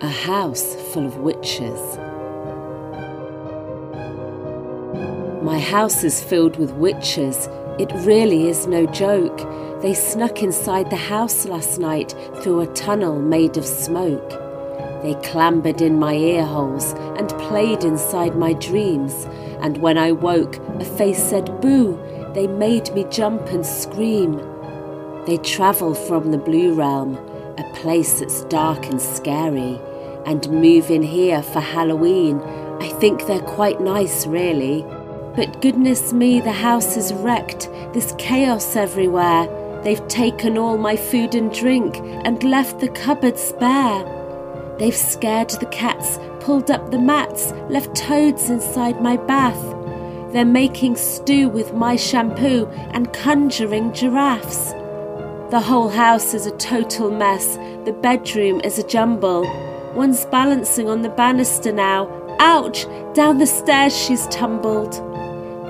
A house full of witches. My house is filled with witches. It really is no joke. They snuck inside the house last night through a tunnel made of smoke. They clambered in my ear holes and played inside my dreams. And when I woke, a face said boo. They made me jump and scream. They travel from the blue realm, a place that's dark and scary and move in here for Halloween. I think they're quite nice, really. But goodness me, the house is wrecked. There's chaos everywhere. They've taken all my food and drink and left the cupboards bare. They've scared the cats, pulled up the mats, left toads inside my bath. They're making stew with my shampoo and conjuring giraffes. The whole house is a total mess. The bedroom is a jumble. One's balancing on the banister now. Ouch! Down the stairs she's tumbled.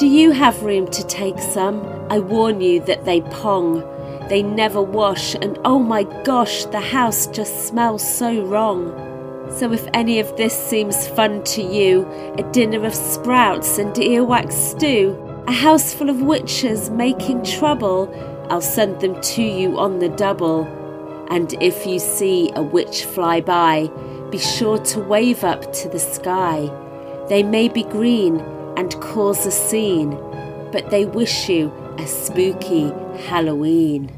Do you have room to take some? I warn you that they pong. They never wash, and oh my gosh, the house just smells so wrong. So, if any of this seems fun to you, a dinner of sprouts and earwax stew, a house full of witches making trouble, I'll send them to you on the double. And if you see a witch fly by, be sure to wave up to the sky. They may be green and cause a scene, but they wish you a spooky Halloween.